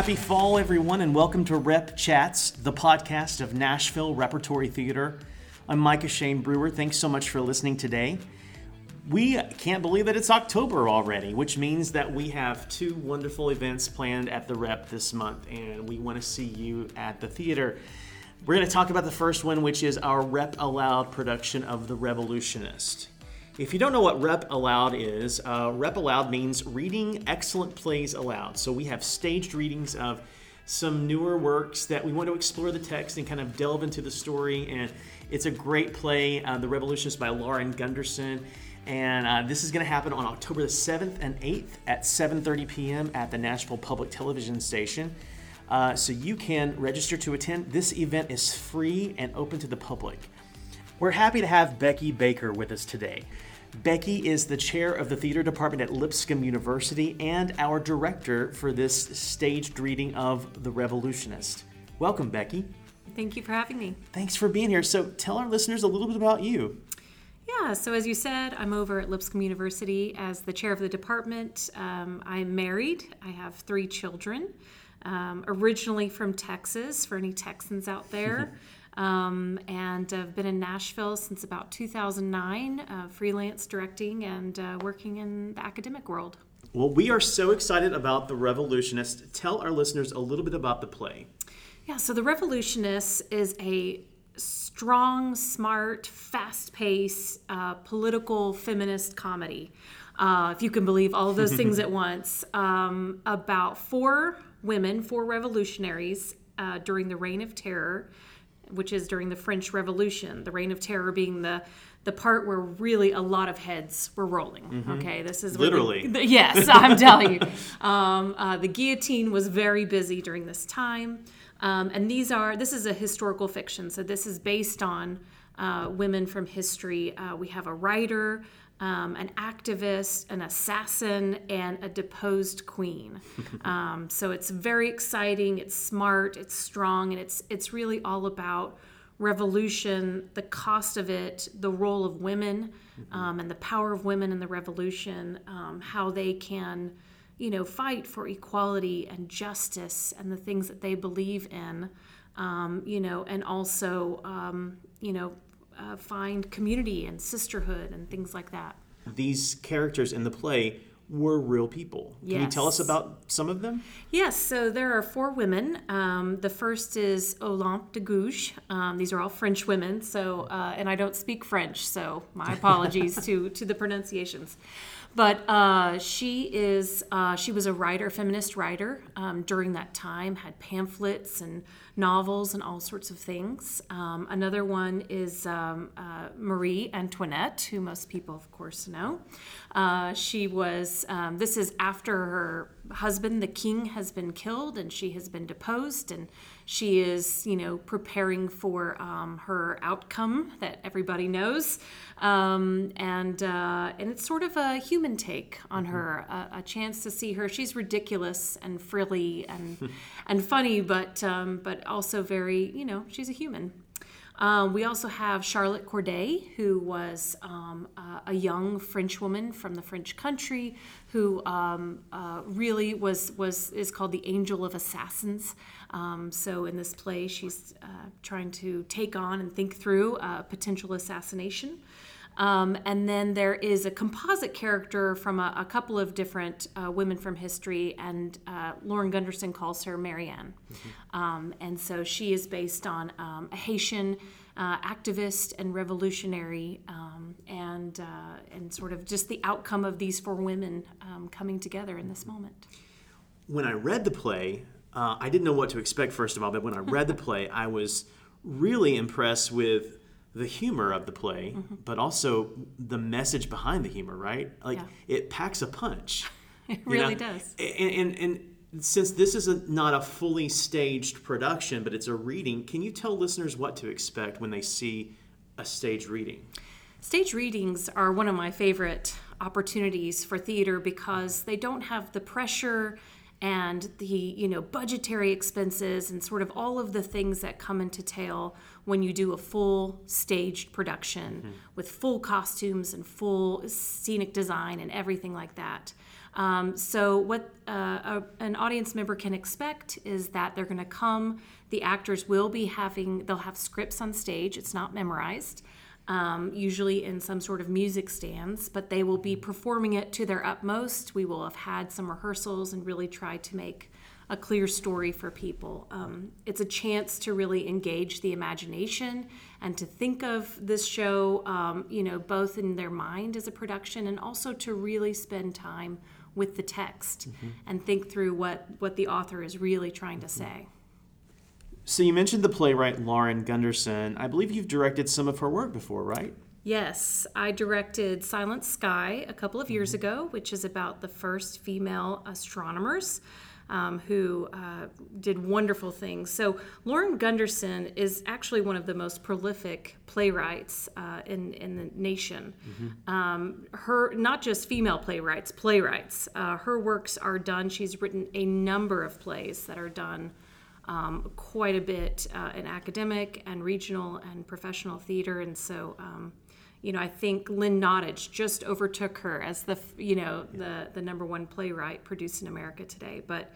Happy fall, everyone, and welcome to Rep Chats, the podcast of Nashville Repertory Theater. I'm Micah Shane Brewer. Thanks so much for listening today. We can't believe that it's October already, which means that we have two wonderful events planned at the Rep this month, and we want to see you at the theater. We're going to talk about the first one, which is our Rep Aloud production of The Revolutionist. If you don't know what Rep Aloud is, uh, Rep Aloud means reading excellent plays aloud. So we have staged readings of some newer works that we want to explore the text and kind of delve into the story. And it's a great play, uh, The Revolutionist by Lauren Gunderson. And uh, this is going to happen on October the 7th and 8th at 7.30 p.m. at the Nashville Public Television Station. Uh, so you can register to attend. This event is free and open to the public. We're happy to have Becky Baker with us today. Becky is the chair of the theater department at Lipscomb University and our director for this staged reading of The Revolutionist. Welcome, Becky. Thank you for having me. Thanks for being here. So, tell our listeners a little bit about you. Yeah, so as you said, I'm over at Lipscomb University as the chair of the department. Um, I'm married, I have three children, um, originally from Texas, for any Texans out there. Um, and I've been in Nashville since about 2009, uh, freelance directing and uh, working in the academic world. Well, we are so excited about The Revolutionist. Tell our listeners a little bit about the play. Yeah, so The Revolutionist is a strong, smart, fast paced, uh, political feminist comedy. Uh, if you can believe all of those things at once, um, about four women, four revolutionaries uh, during the Reign of Terror, which is during the French Revolution. The Reign of Terror being the the part where really a lot of heads were rolling. Mm-hmm. Okay, this is literally the, the, yes, I'm telling you. Um, uh, the guillotine was very busy during this time. Um, and these are this is a historical fiction, so this is based on uh, women from history. Uh, we have a writer, um, an activist, an assassin, and a deposed queen. um, so it's very exciting. It's smart. It's strong, and it's it's really all about revolution, the cost of it, the role of women, mm-hmm. um, and the power of women in the revolution, um, how they can you know, fight for equality and justice and the things that they believe in, um, you know, and also, um, you know, uh, find community and sisterhood and things like that. These characters in the play were real people. Yes. Can you tell us about some of them? Yes, so there are four women. Um, the first is Olympe de Gouges. Um, these are all French women, so uh, and I don't speak French, so my apologies to to the pronunciations. But uh, she is uh, she was a writer, feminist writer um, during that time. Had pamphlets and novels and all sorts of things. Um, another one is um, uh, Marie Antoinette, who most people, of course, know. Uh, she was. Um, this is after her husband, the king, has been killed, and she has been deposed, and she is, you know, preparing for um, her outcome that everybody knows, um, and uh, and it's sort of a human take on mm-hmm. her, a, a, chance to see her. She's ridiculous and frilly and and funny, but um, but also very, you know, she's a human. Um, we also have Charlotte Corday, who was um, uh, a young French woman from the French country, who um, uh, really was was is called the Angel of Assassins. Um, so in this play, she's uh, trying to take on and think through a potential assassination. Um, and then there is a composite character from a, a couple of different uh, women from history, and uh, Lauren Gunderson calls her Marianne. Mm-hmm. Um, and so she is based on um, a Haitian uh, activist and revolutionary, um, and uh, and sort of just the outcome of these four women um, coming together in this moment. When I read the play, uh, I didn't know what to expect, first of all, but when I read the play, I was really impressed with the humor of the play, mm-hmm. but also the message behind the humor, right? Like yeah. it packs a punch. it really know? does. And, and, and, since this is a, not a fully staged production, but it's a reading, can you tell listeners what to expect when they see a stage reading? Stage readings are one of my favorite opportunities for theater because they don't have the pressure and the you know budgetary expenses and sort of all of the things that come into tail when you do a full staged production mm-hmm. with full costumes and full scenic design and everything like that Um, so, what uh, a, an audience member can expect is that they're going to come. The actors will be having, they'll have scripts on stage. It's not memorized, um, usually in some sort of music stands, but they will be performing it to their utmost. We will have had some rehearsals and really try to make a clear story for people. Um, it's a chance to really engage the imagination and to think of this show, um, you know, both in their mind as a production and also to really spend time with the text mm-hmm. and think through what, what the author is really trying to mm-hmm. say. So you mentioned the playwright Lauren Gunderson. I believe you've directed some of her work before, right? Yes, I directed Silent Sky a couple of years mm-hmm. ago, which is about the first female astronomers um, who uh, did wonderful things. So, Lauren Gunderson is actually one of the most prolific playwrights uh, in, in the nation. Mm-hmm. Um, her, not just female playwrights, playwrights. Uh, her works are done, she's written a number of plays that are done. Um, quite a bit uh, in academic and regional and professional theater, and so um, you know, I think Lynn Nottage just overtook her as the, you know, the the number one playwright produced in America today. But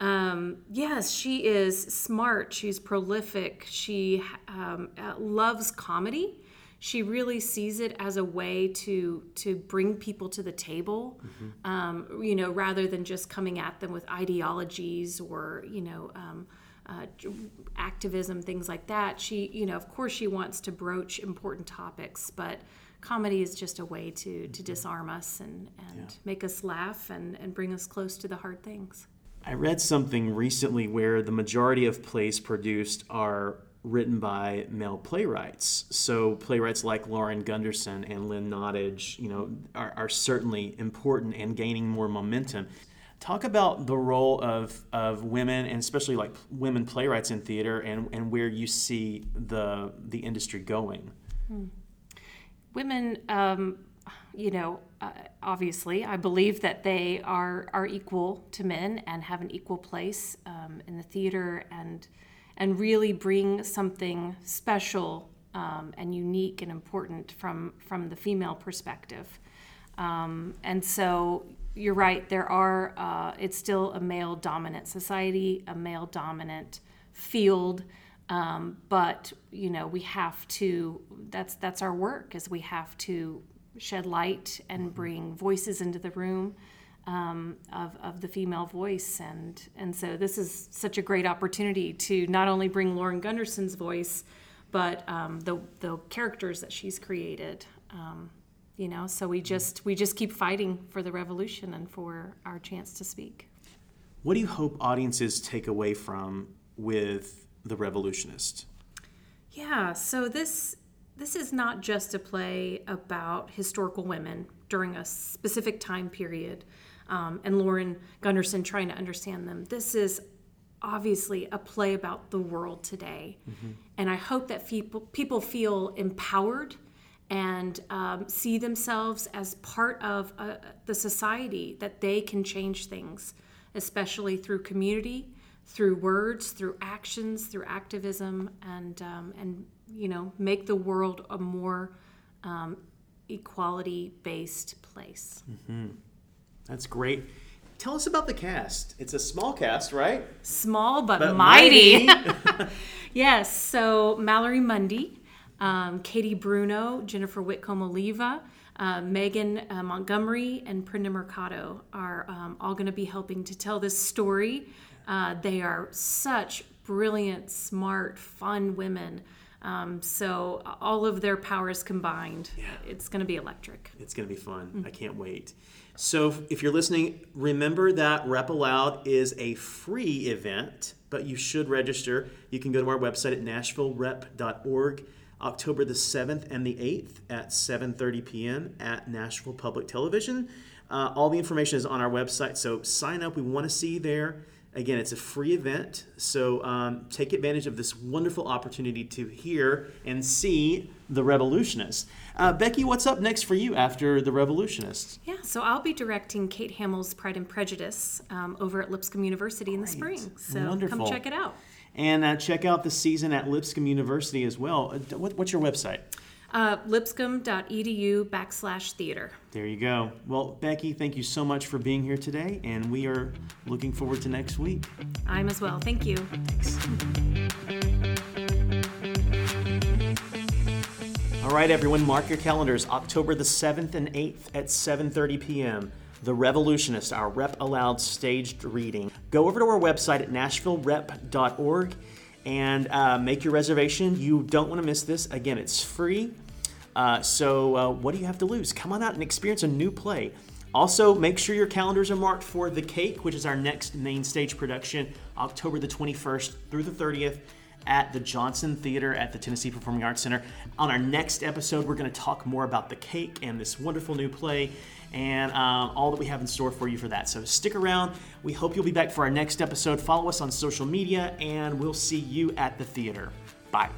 um, yes, she is smart. She's prolific. She um, uh, loves comedy. She really sees it as a way to to bring people to the table, mm-hmm. um, you know, rather than just coming at them with ideologies or you know. Uh, activism, things like that. She, you know, of course, she wants to broach important topics, but comedy is just a way to to mm-hmm. disarm us and and yeah. make us laugh and and bring us close to the hard things. I read something recently where the majority of plays produced are written by male playwrights. So playwrights like Lauren Gunderson and Lynn Nottage, you know, are, are certainly important and gaining more momentum. Talk about the role of, of women and especially like women playwrights in theater and, and where you see the the industry going. Hmm. Women, um, you know, uh, obviously, I believe that they are are equal to men and have an equal place um, in the theater and and really bring something special um, and unique and important from from the female perspective. Um, and so, you're right. There are. Uh, it's still a male dominant society, a male dominant field. Um, but you know, we have to. That's that's our work. Is we have to shed light and bring voices into the room. Um, of, of the female voice and and so this is such a great opportunity to not only bring Lauren Gunderson's voice but um, the the characters that she's created um, you know so we just we just keep fighting for the revolution and for our chance to speak. What do you hope audiences take away from with the revolutionist? Yeah so this this is not just a play about historical women during a specific time period um, and lauren gunderson trying to understand them. This is obviously a play about the world today. Mm-hmm. and i hope that people people feel empowered and um, see themselves as part of uh, the society that they can change things, especially through community, through words, through actions, through activism, and um, and you know make the world a more um, equality-based place. Mm-hmm. That's great. Tell us about the cast. It's a small cast, right? Small but, but mighty. mighty. yes. So Mallory Mundy um, Katie Bruno, Jennifer Whitcomb Oliva, uh, Megan uh, Montgomery, and Prinda Mercado are um, all going to be helping to tell this story. Uh, they are such brilliant, smart, fun women. Um, so all of their powers combined, yeah. it's going to be electric. It's going to be fun. Mm-hmm. I can't wait. So if you're listening, remember that Rep Aloud is a free event, but you should register. You can go to our website at nashvillerep.org. October the 7th and the 8th at 7:30 p.m. at Nashville Public Television. Uh, all the information is on our website, so sign up. We want to see you there. Again, it's a free event, so um, take advantage of this wonderful opportunity to hear and see the Revolutionists. Uh, Becky, what's up next for you after the Revolutionists? Yeah, so I'll be directing Kate Hamill's Pride and Prejudice um, over at Lipscomb University in the spring. So Wonderful. come check it out. And uh, check out the season at Lipscomb University as well. Uh, what, what's your website? Uh, lipscomb.edu backslash theater. There you go. Well, Becky, thank you so much for being here today, and we are looking forward to next week. I'm as well. Thank you. Thanks. All right, everyone, mark your calendars. October the 7th and 8th at 7:30 p.m. The Revolutionist, our Rep Aloud staged reading. Go over to our website at nashvillerep.org and uh, make your reservation. You don't want to miss this. Again, it's free. Uh, so, uh, what do you have to lose? Come on out and experience a new play. Also, make sure your calendars are marked for The Cake, which is our next main stage production, October the 21st through the 30th at the Johnson Theater at the Tennessee Performing Arts Center. On our next episode, we're going to talk more about The Cake and this wonderful new play and um, all that we have in store for you for that. So stick around. We hope you'll be back for our next episode. Follow us on social media, and we'll see you at the theater. Bye.